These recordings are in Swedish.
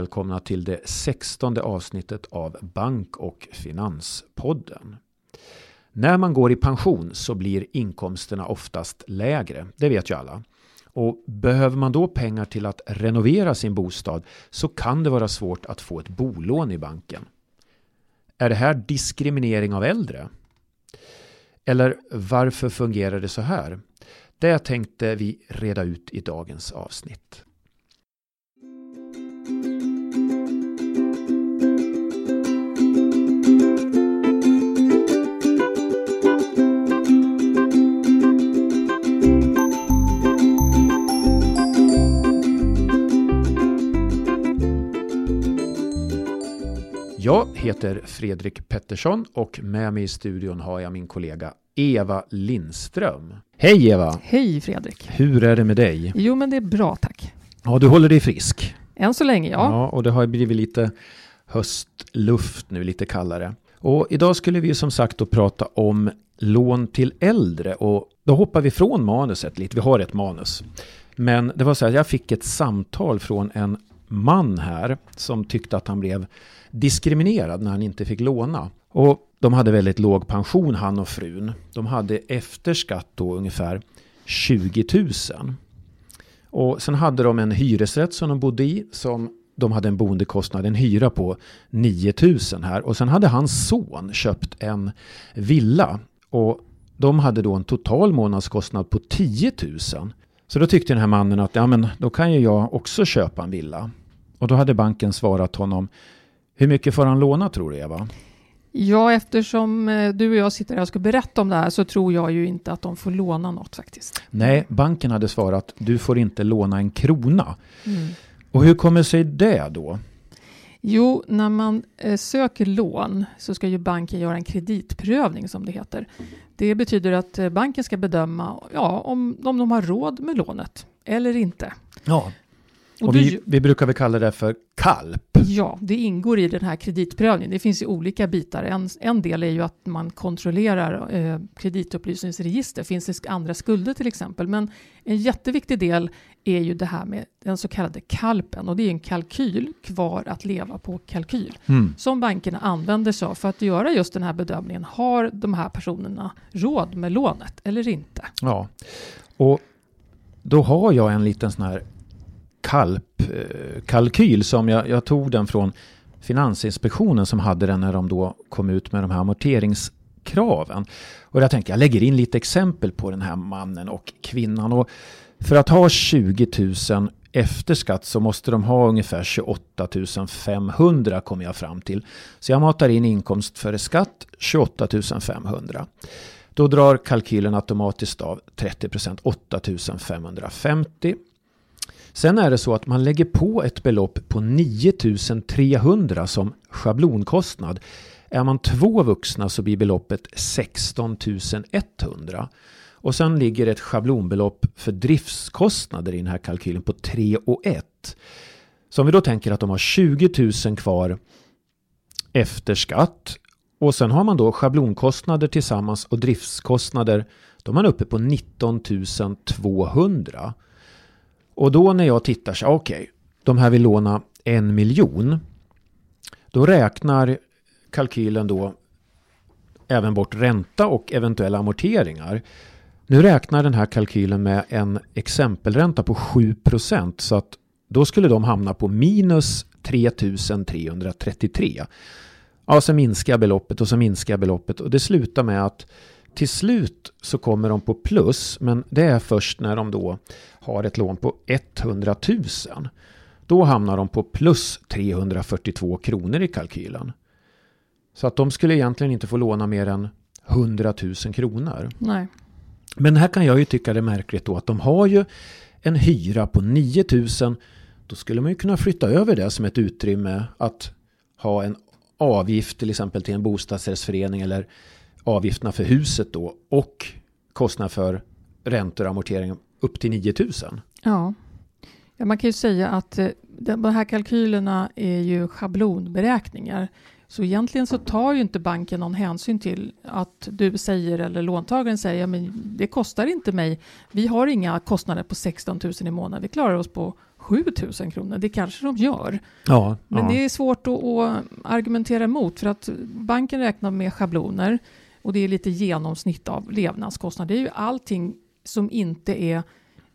Välkomna till det sextonde avsnittet av Bank och Finanspodden. När man går i pension så blir inkomsterna oftast lägre, det vet ju alla. Och behöver man då pengar till att renovera sin bostad så kan det vara svårt att få ett bolån i banken. Är det här diskriminering av äldre? Eller varför fungerar det så här? Det tänkte vi reda ut i dagens avsnitt. Heter Fredrik Pettersson och med mig i studion har jag min kollega Eva Lindström. Hej Eva! Hej Fredrik! Hur är det med dig? Jo men det är bra tack. Ja, du håller dig frisk? Än så länge ja. Ja, och det har blivit lite höstluft nu, lite kallare. Och idag skulle vi som sagt då prata om lån till äldre och då hoppar vi från manuset lite, vi har ett manus. Men det var så här, jag fick ett samtal från en man här som tyckte att han blev diskriminerad när han inte fick låna. Och de hade väldigt låg pension han och frun. De hade efter skatt då ungefär 20 000. Och sen hade de en hyresrätt som de bodde i som de hade en boendekostnad, en hyra på 9 000 här. Och sen hade hans son köpt en villa. Och de hade då en total månadskostnad på 10 000. Så då tyckte den här mannen att ja, men då kan ju jag också köpa en villa. Och då hade banken svarat honom hur mycket får han låna tror du Eva? Ja, eftersom eh, du och jag sitter här och ska berätta om det här så tror jag ju inte att de får låna något faktiskt. Nej, banken hade svarat du får inte låna en krona. Mm. Och hur kommer sig det då? Jo, när man eh, söker lån så ska ju banken göra en kreditprövning som det heter. Det betyder att eh, banken ska bedöma ja, om, om de har råd med lånet eller inte. Ja, och, vi, vi, brukar väl kalla det för KALP? Ja, det ingår i den här kreditprövningen. Det finns ju olika bitar. En, en del är ju att man kontrollerar eh, kreditupplysningsregister. Finns det andra skulder till exempel? Men en jätteviktig del är ju det här med den så kallade KALPen. Och det är en kalkyl, kvar att leva på kalkyl, mm. som bankerna använder sig av för att göra just den här bedömningen. Har de här personerna råd med lånet eller inte? Ja, och då har jag en liten sån här kalp-kalkyl eh, som jag, jag tog den från Finansinspektionen som hade den när de då kom ut med de här amorteringskraven. Och jag tänkte jag lägger in lite exempel på den här mannen och kvinnan. Och för att ha 20 000 efter skatt så måste de ha ungefär 28 500 kommer jag fram till. Så jag matar in inkomst före skatt 28 500. Då drar kalkylen automatiskt av 30% 8 550 Sen är det så att man lägger på ett belopp på 9300 som schablonkostnad. Är man två vuxna så blir beloppet 16 100. Och sen ligger ett schablonbelopp för driftskostnader i den här kalkylen på 3 och 1. Så om vi då tänker att de har 20 000 kvar efter skatt och sen har man då schablonkostnader tillsammans och driftskostnader. Då är man uppe på 19 200. Och då när jag tittar så, okej, okay, de här vill låna en miljon. Då räknar kalkylen då även bort ränta och eventuella amorteringar. Nu räknar den här kalkylen med en exempelränta på 7% så att då skulle de hamna på minus 3333. Ja, så minskar beloppet och så minskar beloppet och det slutar med att till slut så kommer de på plus, men det är först när de då har ett lån på 100 000. Då hamnar de på plus 342 kronor i kalkylen. Så att de skulle egentligen inte få låna mer än 100 000 kronor. Nej. Men här kan jag ju tycka det är märkligt då att de har ju en hyra på 9 000. Då skulle man ju kunna flytta över det som ett utrymme att ha en avgift till exempel till en bostadsrättsförening eller avgifterna för huset då och kostnad för räntor och amorteringar upp till 9000. Ja. ja, man kan ju säga att eh, de här kalkylerna är ju schablonberäkningar Så egentligen så tar ju inte banken någon hänsyn till att du säger eller låntagaren säger men det kostar inte mig. Vi har inga kostnader på 16 000 i månaden. Vi klarar oss på 7 000 kronor. Det kanske de gör. Ja, Men ja. det är svårt att, att argumentera emot för att banken räknar med schabloner och det är lite genomsnitt av levnadskostnader. Det är ju allting som inte är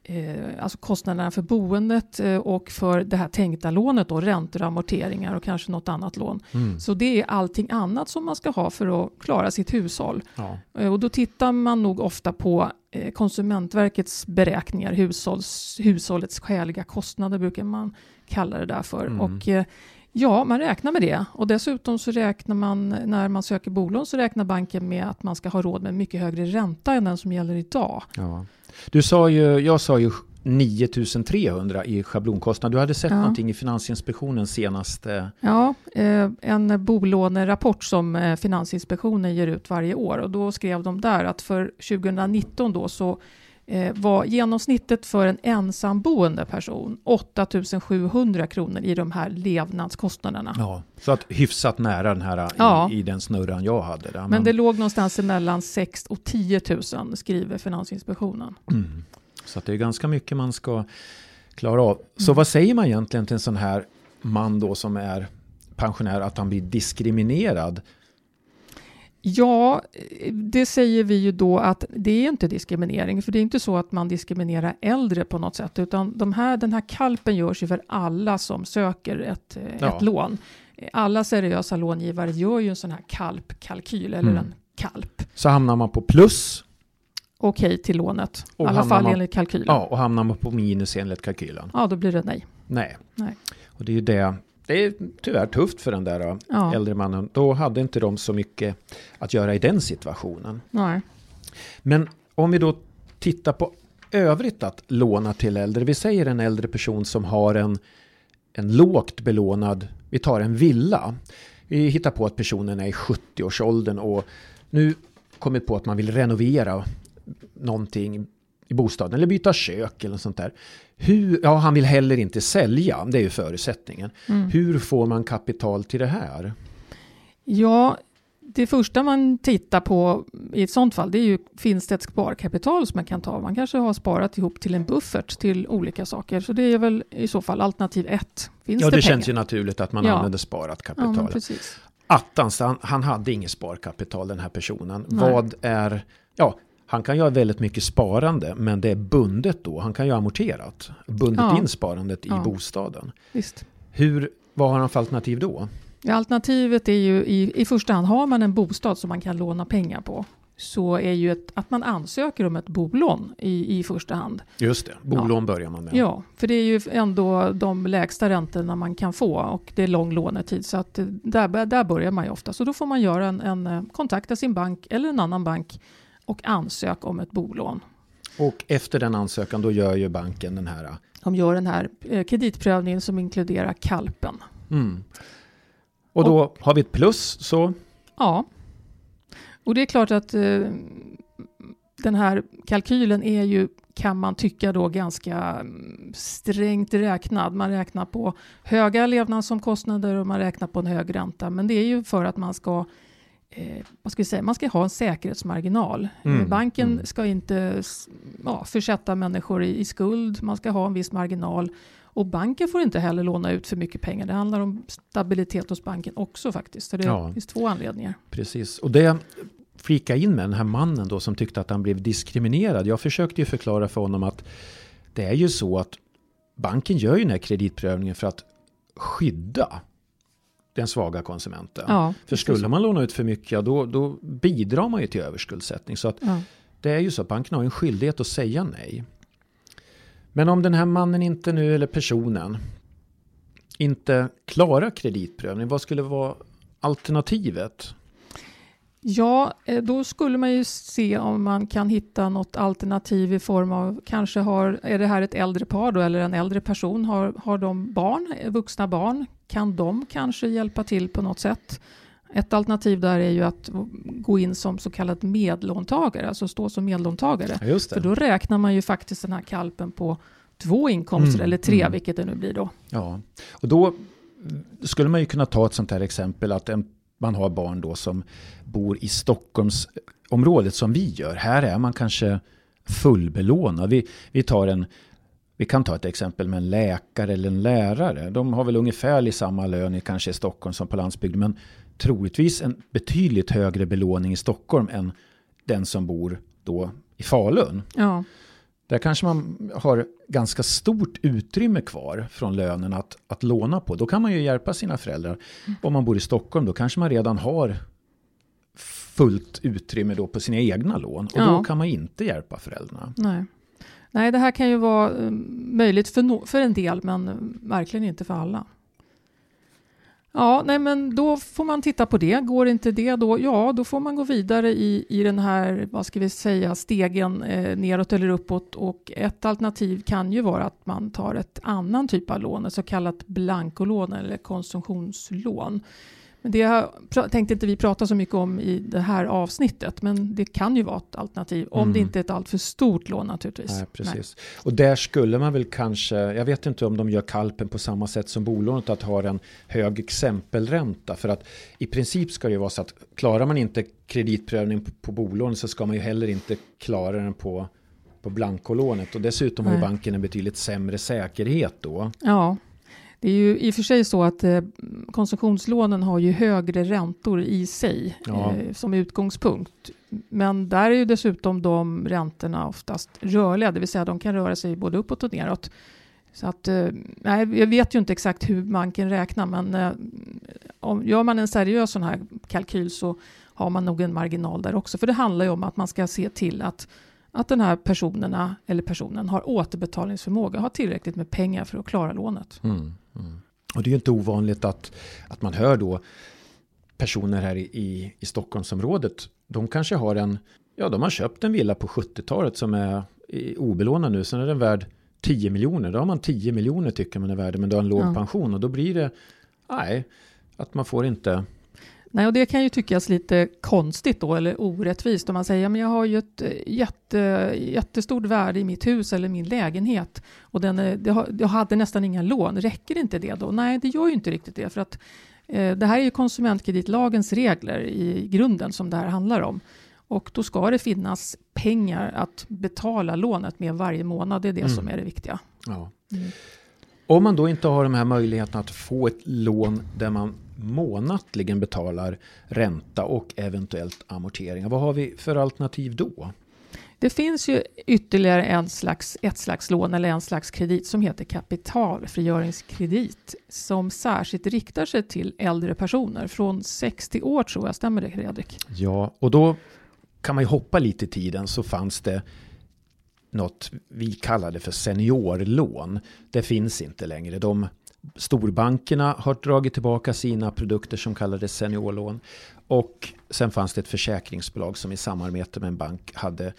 eh, alltså kostnaderna för boendet eh, och för det här tänkta lånet då, räntor, amorteringar och kanske något annat lån. Mm. Så det är allting annat som man ska ha för att klara sitt hushåll. ja. Eh, Och då tittar man nog ofta på eh, Konsumentverkets beräkningar, hushålls, hushållets skäliga kostnader brukar man kalla det där för. Mm. Och eh, ja, man räknar med det. Och dessutom så räknar man, när man söker bolån så räknar banken med att man ska ha råd med mycket högre ränta än den som gäller idag. Ja. Du sa ju, jag sa ju 9300 i schablonkostnad. Du hade sett Ja. någonting i Finansinspektionens senaste... Ja, eh, en bolånerapport som eh, Finansinspektionen ger ut varje år och då skrev de där att för 2019 då så eh, var genomsnittet för en ensamboende person 8700 kronor i de här levnadskostnaderna. Ja, så att hyfsat nära den här Ja. i, i den snurran jag hade. Där. Men det låg någonstans mellan 6 och 10 000 skriver Finansinspektionen. Mm. Så att det är ganska mycket man ska klara av. Så Mm. vad säger man egentligen till en sån här man då som är pensionär att han blir diskriminerad? Ja, det säger vi ju då att det är inte diskriminering, för det är inte så att man diskriminerar äldre på något sätt, utan de här, den här kalpen görs ju för alla som söker ett, eh, Ja. ett lån. Alla seriösa långivare gör ju en sån här kalpkalkyl, eller Mm. en kalp. Så hamnar man på plus Okej till lånet, i alla fall man- enligt kalkylen. ja, och hamnar man på minus enligt kalkylen. Ja, då blir det nej. Nej. Nej. Och det är ju det. Det är tyvärr tufft för den där då, Ja, äldre mannen. Då hade inte de så mycket att göra i den situationen. nej. Men om vi då tittar på övrigt att låna till äldre. Vi säger en äldre person som har en, en lågt belånad, vi tar en villa. Vi hittar på att personen är i 70-årsåldern och nu kommit på att man vill renovera någonting i bostaden eller byta kök eller något sånt där. Hur, ja, han vill heller inte sälja, det är ju förutsättningen. Mm. Hur får man kapital till det här? Ja, det första man tittar på i ett sånt fall, det är ju finns det ett sparkapital som man kan ta? Man kanske har sparat ihop till en buffert till olika saker, så det är väl i så fall alternativ ett. Finns Ja, det, det, känns ju naturligt att man Ja. använder sparat Ja, kapital. precis. Attans, han, han hade inget sparkapital den här personen. Nej. Vad är, ja, han kan ha väldigt mycket sparande, men det är bundet då. Han kan ju ha amorterat, bundit Ja. in sparandet i Ja. bostaden. Visst. Hur, vad har han för alternativ då? Ja, alternativet är ju i, i första hand, har man en bostad som man kan låna pengar på, så är ju ett, att man ansöker om ett bolån i, i första hand. Just det, bolån börjar man med. Ja, för det är ju ändå de lägsta räntorna man kan få och det är lång lånetid så att där, där börjar man ju ofta. Så då får man göra en, en eh, kontakta sin bank eller en annan bank och ansöka om ett bolån. Och efter den ansökan då gör ju banken den här. De gör den här eh, kreditprövningen som inkluderar kalpen. Mm. Och då har vi ett plus så Ja, och det är klart att eh, den här kalkylen är ju, kan man tycka då, ganska mm, strängt räknad. Man räknar på höga levnadsomkostnader och man räknar på en hög ränta. Men det är ju för att man ska Eh, vad ska vi säga, man ska ha en säkerhetsmarginal. Mm, Banken mm. ska inte ja, försätta människor i, i skuld, man ska ha en viss marginal. Och banken får inte heller låna ut för mycket pengar. Det handlar om stabilitet hos banken också faktiskt. Så det Ja. finns två anledningar. Precis, och det flika in med den här mannen då som tyckte att han blev diskriminerad. Jag försökte ju förklara för honom att det är ju så att banken gör ju den här kreditprövningen för att skydda den svaga konsumenten. Ja, För skulle man låna ut för mycket, då, då bidrar man ju till överskuldsättning. Så att Ja. det är ju så att banken har en skyldighet att säga nej. Men om den här mannen inte nu, eller personen, inte klarar kreditprövning, vad skulle vara alternativet? Ja, eh, då skulle man ju se om man kan hitta något alternativ i form av, kanske har, är det här ett äldre par då, eller en äldre person, har, har de barn, eh, vuxna barn, kan de kanske hjälpa till på något sätt? Ett alternativ där är ju att gå in som så kallad medlåntagare, alltså stå som medlåntagare. Ja, För då räknar man ju faktiskt den här kalpen på två inkomster, Mm, eller tre, mm. vilket det nu blir då. Ja, och då skulle man ju kunna ta ett sånt här exempel att en man har barn då som bor i Stockholmsområdet som vi gör. Här är man kanske fullbelånad. Vi, vi, tar en, vi kan ta ett exempel med en läkare eller en lärare. De har väl ungefär samma lön i kanske i Stockholm som på landsbygden. Men troligtvis en betydligt högre belåning i Stockholm än den som bor då i Falun. Ja. Där kanske man har ganska stort utrymme kvar från lönen att, att låna på. Då kan man ju hjälpa sina föräldrar. Om man bor i Stockholm då kanske man redan har fullt utrymme då på sina egna lån. Och ja. då kan man inte hjälpa föräldrarna. Nej. Nej, det här kan ju vara eh, möjligt för, no för en del men verkligen inte för alla. Ja, nej men då får man titta på det. Går inte det då, ja då får man gå vidare i, i den här, vad ska vi säga, stegen eh, neråt eller uppåt. Och ett alternativ kan ju vara att man tar ett annan typ av lån, ett så kallat blankolån eller konsumtionslån. Men det tänkte inte vi prata så mycket om i det här avsnittet, men det kan ju vara ett alternativ, om mm. det inte är ett alltför stort lån naturligtvis. Nej, precis. Nej. Och där skulle man väl kanske, jag vet inte om de gör kalpen på samma sätt som bolånet, att ha en hög exempelränta. För att i princip ska det ju vara så att klarar man inte kreditprövning på, på bolån så ska man ju heller inte klara den på på blankolånet och dessutom Nej. har ju banken en betydligt sämre säkerhet då. Ja, det är ju i och för sig så att eh, konsumtionslånen har ju högre räntor i sig ja. eh, som utgångspunkt. Men där är ju dessutom de räntorna oftast rörliga, det vill säga de kan röra sig både uppåt och neråt. Så att, eh, nej, jag vet ju inte exakt hur banken räknar, men eh, om, gör man en seriös sån här kalkyl så har man nog en marginal där också. För det handlar ju om att man ska se till att att den här personerna eller personen har återbetalningsförmåga, har tillräckligt med pengar för att klara lånet. Mm, mm. Och det är ju inte ovanligt att, att man hör då personer här i, i Stockholmsområdet, de kanske har en, ja de har köpt en villa på 70-talet som är obelånad nu, sen är den värd 10 miljoner, då har man 10 miljoner tycker man är värd, men du har en låg ja. pension och då blir det, nej, att man får inte Nej, och det kan ju tyckas lite konstigt då, eller orättvist om man säger att jag har ju ett eh, jätte, jättestort värde i mitt hus eller min lägenhet och den jag hade nästan inga lån. Räcker inte det då? Nej, det gör ju inte riktigt det för att eh, det här är ju konsumentkreditlagens regler i grunden som det här handlar om. Och då ska det finnas pengar att betala lånet med varje månad. Det är det mm. som är det viktiga. Ja. Mm. Om man då inte har de här möjligheterna att få ett lån där man månatligen betalar ränta och eventuellt amorteringar. Vad har vi för alternativ då? Det finns ju ytterligare en slags, ett slags lån eller en slags kredit som heter kapitalfrigöringskredit som särskilt riktar sig till äldre personer från 60 år tror jag. Stämmer det Fredrik? Ja, och då kan man ju hoppa lite i tiden så fanns det något vi kallade för seniorlån. Det finns inte längre. De storbankerna har dragit tillbaka sina produkter som kallades seniorlån. Och sen fanns det ett försäkringsbolag som i samarbete med en bank hade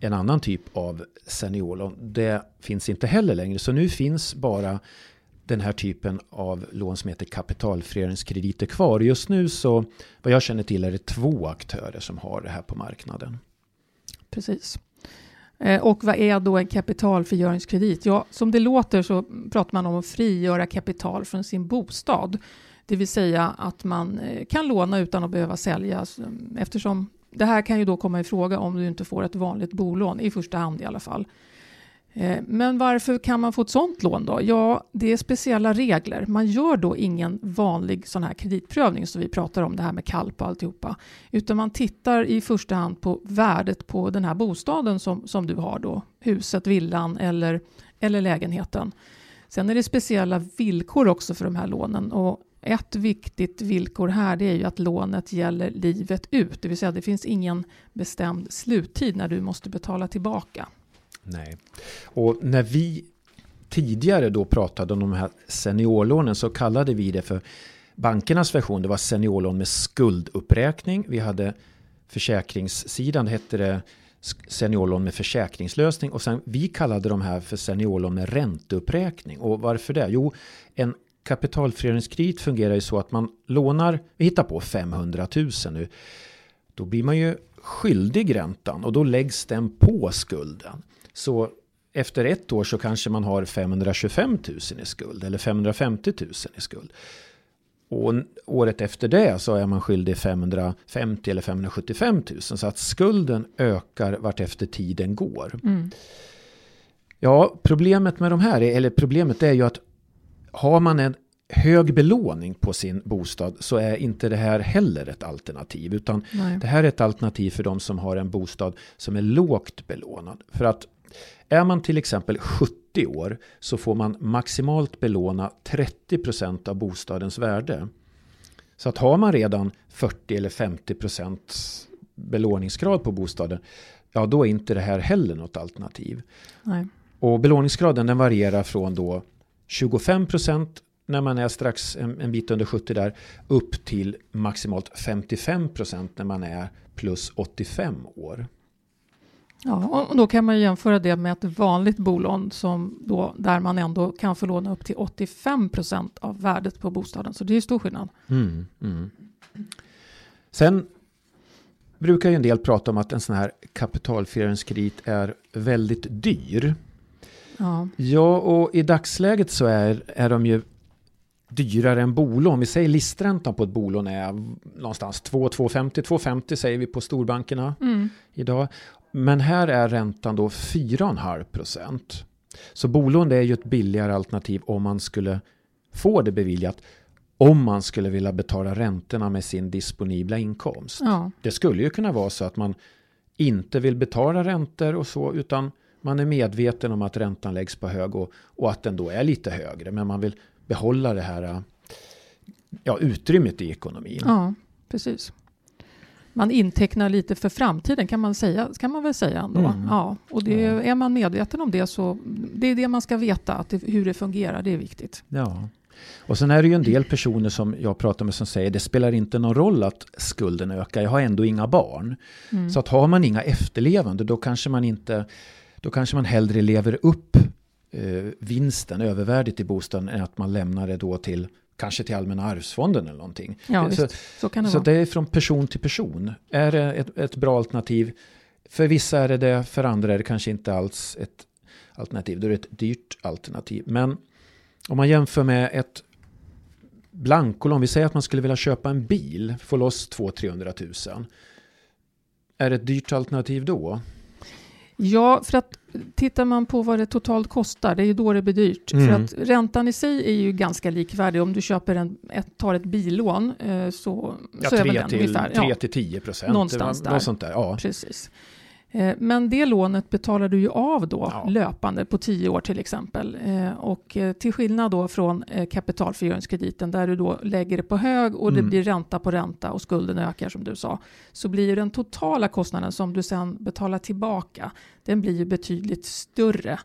en annan typ av seniorlån. Det finns inte heller längre. Så nu finns bara den här typen av lån som heter kapitalföreningskrediter kvar. Just nu så, vad jag känner till, är det två aktörer som har det här på marknaden. Precis. Eh, och vad är då en kapitalfrigöringskredit? Ja, som det låter så pratar man om att frigöra kapital från sin bostad. Det vill säga att man eh, kan låna utan att behöva sälja mm, eftersom det här kan ju då komma i fråga om du inte får ett vanligt bolån, i första hand i alla fall. Eh, men varför kan man få ett sådant lån då? Ja, det är speciella regler. Man gör då ingen vanlig sån här kreditprövning som vi pratar om, det här med kalp och alltihopa. Utan man tittar i första hand på värdet på den här bostaden som, som du har då, huset, villan eller, eller lägenheten. Sen är det speciella villkor också för de här lånen och ett viktigt villkor här det är ju att lånet gäller livet ut, det vill säga det finns ingen bestämd sluttid när du måste betala tillbaka. Nej. Och när vi tidigare då pratade om de här seniorlånen så kallade vi det för bankernas version. Det var seniorlån med skulduppräkning. Vi hade försäkringssidan, det hette det seniorlån med försäkringslösning. Och sen vi kallade de här för seniorlån med ränteuppräkning. Och varför det? Jo, en kapitalföreningskredit fungerar ju så att man lånar, vi hittar på 500 000 nu. Då blir man ju skyldig räntan och då läggs den på skulden. Så efter ett år så kanske man har 525 000 i skuld eller 550 000 i skuld. Och året efter det så är man skyldig 550 eller 575 000. Så att skulden ökar vart efter tiden går. Mm. Ja, problemet med de här, är, eller problemet är ju att har man en hög belåning på sin bostad så är inte det här heller ett alternativ. Utan Nej. det här är ett alternativ för de som har en bostad som är lågt belånad. För att är man till exempel 70 år så får man maximalt belåna 30% av bostadens värde. Så att har man redan 40 eller 50% belåningsgrad på bostaden, ja då är inte det här heller något alternativ. Nej. Och belåningsgraden den varierar från då 25% när man är strax en, en bit under 70 där upp till maximalt 55% när man är plus 85 år. Ja, och då kan man jämföra det med ett vanligt bolån som då, där man ändå kan få låna upp till 85 procent av värdet på bostaden. Så det är stor skillnad. Mm, mm. Sen brukar ju en del prata om att en sån här kapitalfinansieringskredit är väldigt dyr. Ja, Ja, och i dagsläget så är, är de ju dyrare än bolån. Vi säger listräntan på ett bolån är någonstans 2, 2,50, 2,50 säger vi på storbankerna mm. idag. Men här är räntan då 4,5 procent. Så bolån är ju ett billigare alternativ om man skulle få det beviljat. Om man skulle vilja betala räntorna med sin disponibla inkomst. ja, Det skulle ju kunna vara så att man inte vill betala räntor och så utan man är medveten om att räntan läggs på hög och, och att den då är lite högre men man vill behålla det här ja, utrymmet i ekonomin. ja, precis. Man intecknar lite för framtiden kan man, säga, kan man väl säga ändå. Mm. Ja, och det, är man medveten om det så det är det man ska veta, att det, hur det fungerar, det är viktigt. Ja. Och sen är det ju en del personer som jag pratar med som säger det spelar inte någon roll att skulden ökar, jag har ändå inga barn. Mm. Så att har man inga efterlevande då kanske man inte då kanske man hellre lever upp eh, vinsten, övervärdet i bostaden än att man lämnar det då till kanske till Allmänna arvsfonden eller någonting. Ja, så, så det så det är från person till person. Är det ett, ett bra alternativ? För vissa är det det, för andra är det kanske inte alls ett alternativ. Då är det ett dyrt alternativ. Men om man jämför med ett blankolån, vi säger att man skulle vilja köpa en bil, få loss 200-300 000. Är det ett dyrt alternativ då? Ja, för att tittar man på vad det totalt kostar, det är ju då det blir dyrt. Mm. För att räntan i sig är ju ganska likvärdig. Om du köper en, ett, tar ett billån eh, så, Ja, så är väl 3 den till, ungefär. 3 Ja, till 10 procent. Någonstans var- där. Något sånt där, ja. precis. Eh, Men det lånet betalar du ju av då Ja. löpande på tio år till exempel. Eh, Och eh, till skillnad då från kapitalförsörjningskrediten där du då lägger det på hög och det Mm. blir ränta på ränta och skulden ökar som du sa. Så blir ju den totala kostnaden som du sen betalar tillbaka den blir ju betydligt större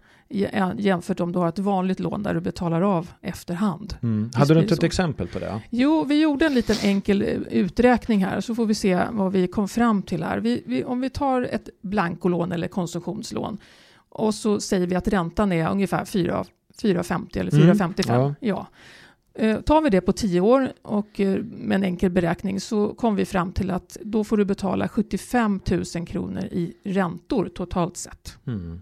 jämfört om du har ett vanligt lån där du betalar av efterhand. Mm. Hade du inte ett exempel på det? Jo, vi gjorde en liten enkel eh, uträkning här så får vi se vad vi kom fram till här. Vi, vi, om vi tar ett blankolån eller konsumtionslån och så säger vi att räntan är ungefär 4 4,50 eller Mm, 4,55. ja. Ja. Eh, Tar vi det på 10 år och eh, med en enkel beräkning så kom vi fram till att då får du betala 75 000 kronor i räntor totalt sett. Mm.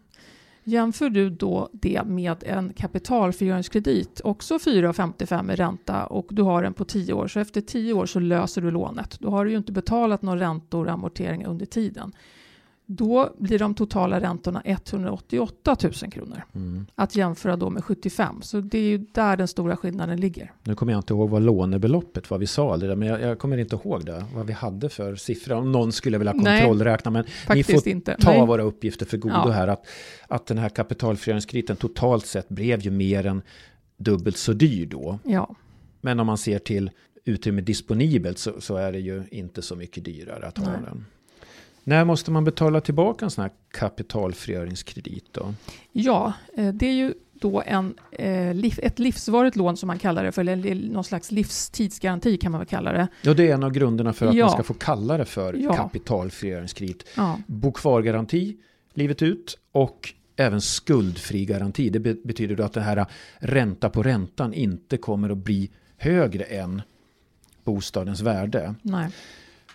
Jämför du då det med en kapitalförgöringskredit, också 4,55 i ränta och du har den på 10 år, så efter 10 år så löser du lånet. Då har du ju inte betalat några räntor och amorteringar under tiden. Då blir de totala räntorna 188 000 kronor. Mm. Att jämföra då med 75. Så det är ju där den stora skillnaden ligger. Nu kommer jag inte ihåg vad lånebeloppet var vi sa, det, men jag, jag kommer inte ihåg det. Vad vi hade för siffror. Om någon skulle vilja Nej, kontrollräkna. Men Faktiskt ni får inte. ta Nej. våra uppgifter för godo Ja. här. Att, att den här kapitalförsörjningskrediten totalt sett blev ju mer än dubbelt så dyr då. Ja, Men om man ser till utrymme disponibelt så, så är det ju inte så mycket dyrare att ha Nej. den. När måste man betala tillbaka en sån här kapitalförsörjningskredit då? ja eh, det är ju då en, eh, ett livsvarigt lån som man kallar det för, eller någon slags livstidsgaranti kan man väl kalla det. Ja, det är en av grunderna för att Ja. man ska få kalla det för Ja. kapitalförsörjningskredit. Ja, Bo kvar-garanti livet ut och även skuldfri garanti. Det be- betyder då att den här ränta på räntan inte kommer att bli högre än bostadens värde. nej.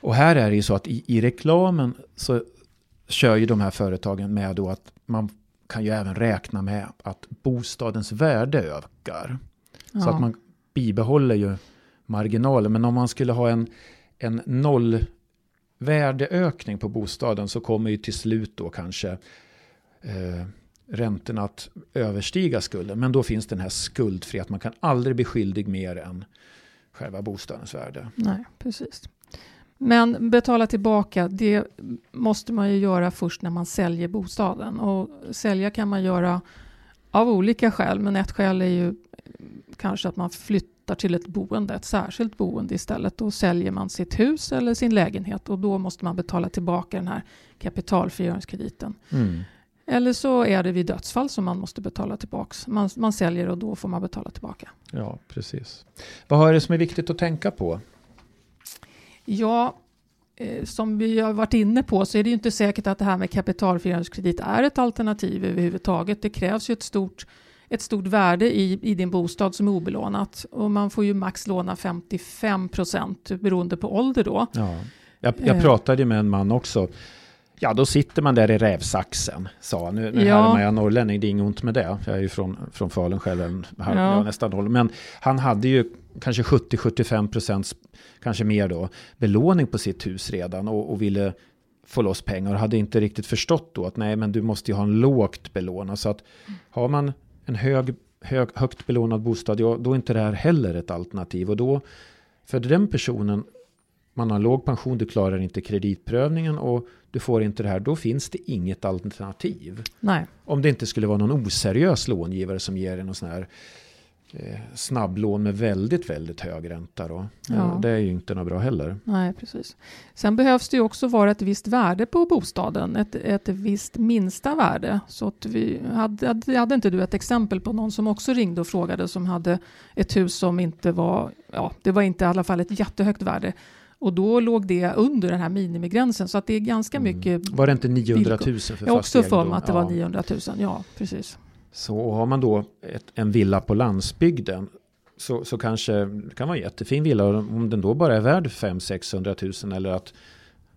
Och här är det ju så att i, i reklamen så kör ju de här företagen med då att man kan ju även räkna med att bostadens värde ökar. Ja. Så att man bibehåller ju marginaler. Men om man skulle ha en, en nollvärdeökning på bostaden så kommer ju till slut då kanske eh, räntorna att överstiga skulden. Men då finns den här skuldfri, att man kan aldrig bli skyldig mer än själva bostadens värde. Nej, precis. Men betala tillbaka, det måste man ju göra först när man säljer bostaden. Och sälja kan man göra av olika skäl, men ett skäl är ju kanske att man flyttar till ett boende, ett särskilt boende istället. Då säljer man sitt hus eller sin lägenhet och då måste man betala tillbaka den här kapitalfrigöringskrediten. Mm. Eller så är det vid dödsfall som man måste betala tillbaka. Man, man säljer och då får man betala tillbaka. Ja, precis. Vad är det som är viktigt att tänka på? Ja, eh, som vi har varit inne på så är det ju inte säkert att det här med kapitalfrigöringskredit är ett alternativ överhuvudtaget. Det krävs ju ett stort, ett stort värde i, i din bostad som är obelånat och man får ju max låna 55 procent beroende på ålder då. Ja. Jag, jag eh. pratade med en man också Ja, då sitter man där i rävsaxen, sa han. Nu, nu ja. härmar jag norrlänning, det är inget ont med det. Jag är ju från, från Falun själv, här, ja. nästan håller. Men han hade ju kanske 70-75 procents, kanske mer då, belåning på sitt hus redan och, och ville få loss pengar och hade inte riktigt förstått då att nej, men du måste ju ha en lågt belånad. Så att har man en hög, hög, högt belånad bostad, ja, då är inte det här heller ett alternativ. Och då, för den personen, man har låg pension, du klarar inte kreditprövningen och du får inte det här, då finns det inget alternativ. Nej. Om det inte skulle vara någon oseriös långivare som ger en sån här snabblån med väldigt, väldigt hög ränta. Då. Ja. Det är ju inte något bra heller. Nej, precis. Sen behövs det ju också vara ett visst värde på bostaden, ett, ett visst minsta värde. Så att vi hade, hade inte du ett exempel på någon som också ringde och frågade som hade ett hus som inte var, ja, det var inte i alla fall ett jättehögt värde och då låg det under den här minimigränsen. Så att det är ganska mm. mycket... Var det inte 900 000 för Jag också för mig att det var 900 000. Ja, precis. Så har man då ett, en villa på landsbygden så, så kanske det kan vara en jättefin villa. Om den då bara är värd 500-600 000 eller att,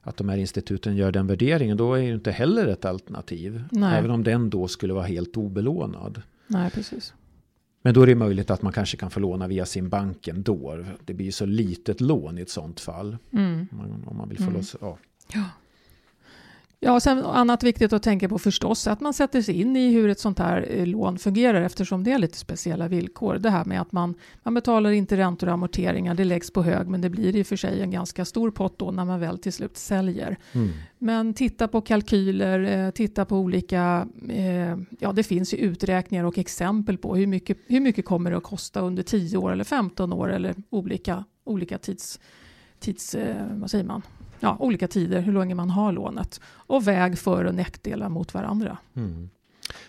att de här instituten gör den värderingen. Då är det inte heller ett alternativ. Nej. Även om den då skulle vara helt obelånad. Nej, precis. Men då är det möjligt att man kanske kan få låna via sin bank ändå. Det blir ju så litet lån i ett sånt fall. Mm. Om man vill få mm. loss. Ja. ja. Ja, och sen annat viktigt att tänka på förstås att man sätter sig in i hur ett sånt här eh, lån fungerar eftersom det är lite speciella villkor. Det här med att man, man betalar inte räntor och amorteringar, det läggs på hög men det blir i och för sig en ganska stor pott då när man väl till slut säljer. Mm. Men titta på kalkyler, eh, titta på olika, eh, ja det finns ju uträkningar och exempel på hur mycket, hur mycket kommer det att kosta under 10 år eller 15 år eller olika, olika tids, tids vad säger man, ja, olika tider, hur länge man har lånet. Och väg för och nackdelar mot varandra. Mm.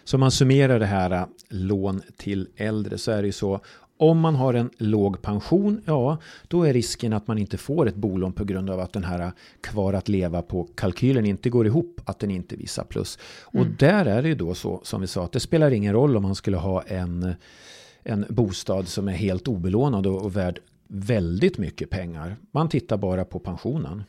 Så om man summerar det här äh, lån till äldre så är det ju så. Om man har en låg pension, ja, då är risken att man inte får ett bolån på grund av att den här äh, kvar att leva på kalkylen inte går ihop, att den inte visar plus. Och mm. där är det ju då så, som vi sa, att det spelar ingen roll om man skulle ha en, en bostad som är helt obelånad och, och värd väldigt mycket pengar. Man tittar bara på pensionen.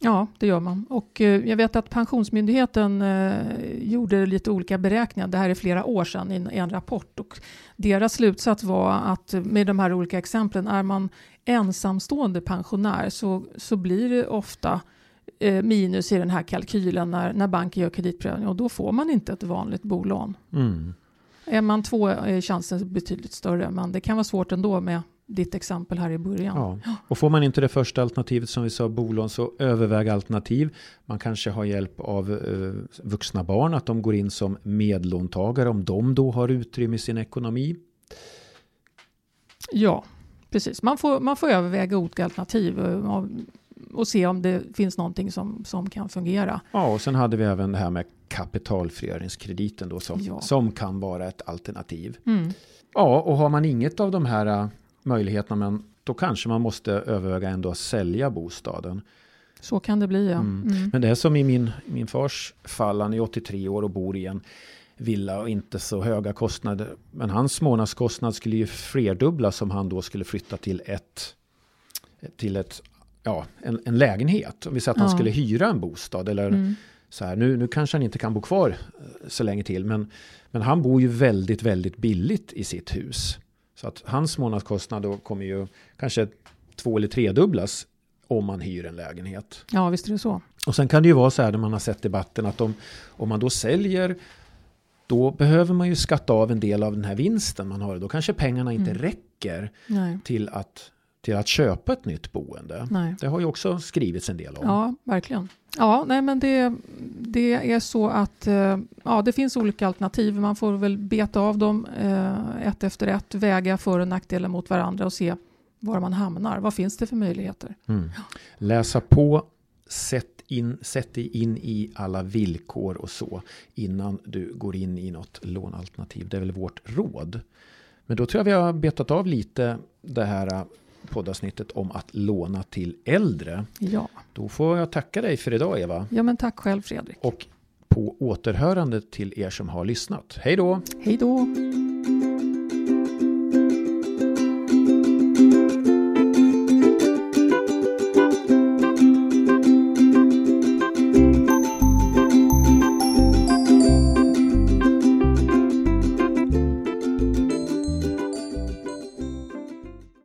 Ja, det gör man. Och eh, jag vet att Pensionsmyndigheten eh, gjorde lite olika beräkningar. Det här är flera år sedan i en rapport. Och deras slutsats var att med de här olika exemplen, är man ensamstående pensionär så, så blir det ofta eh, minus i den här kalkylen när, när banken gör kreditprövning och då får man inte ett vanligt bolån. Mm. Är man två är chansen betydligt större men det kan vara svårt ändå med ditt exempel här i början. Ja. Och får man inte det första alternativet som vi sa, bolån, så överväg alternativ. Man kanske har hjälp av eh, vuxna barn, att de går in som medlåntagare om de då har utrymme i sin ekonomi. Ja, precis. Man får, man får överväga olika alternativ och, och se om det finns någonting som, som kan fungera. Ja, och sen hade vi även det här med kapitalfrigöringskrediten då som, ja. som kan vara ett alternativ. Mm. Ja, och har man inget av de här möjligheterna men då kanske man måste överväga ändå att sälja bostaden. Så kan det bli ja. Mm. Mm. Men det är som i min, min fars fall, han är 83 år och bor i en villa och inte så höga kostnader. Men hans månadskostnad skulle ju flerdubblas om han då skulle flytta till ett till ett, ja, en, en lägenhet. Om vi säger att ja. han skulle hyra en bostad eller mm. så här. Nu, nu kanske han inte kan bo kvar eh, så länge till men, men han bor ju väldigt, väldigt billigt i sitt hus. Så att hans månadskostnad då kommer ju kanske två eller tredubblas om man hyr en lägenhet. Ja, visst är det så. Och sen kan det ju vara så här när man har sett debatten att om, om man då säljer då behöver man ju skatta av en del av den här vinsten man har. Då kanske pengarna inte Mm. räcker Nej. till att, till att köpa ett nytt boende. Nej. Det har ju också skrivits en del om. Ja, verkligen. Ja, nej, men det, det är så att eh, ja, det finns olika alternativ. Man får väl beta av dem eh, ett efter ett, väga för och nackdelar mot varandra och se var man hamnar. Vad finns det för möjligheter? Mm. Läsa på, sätt, in, sätt dig in i alla villkor och så innan du går in i något lånalternativ. Det är väl vårt råd. Men då tror jag vi har betat av lite det här poddavsnittet om att låna till äldre. Ja, Då får jag tacka dig för idag Eva. ja men tack själv Fredrik. Och på återhörande till er som har lyssnat. Hej då! Hej då!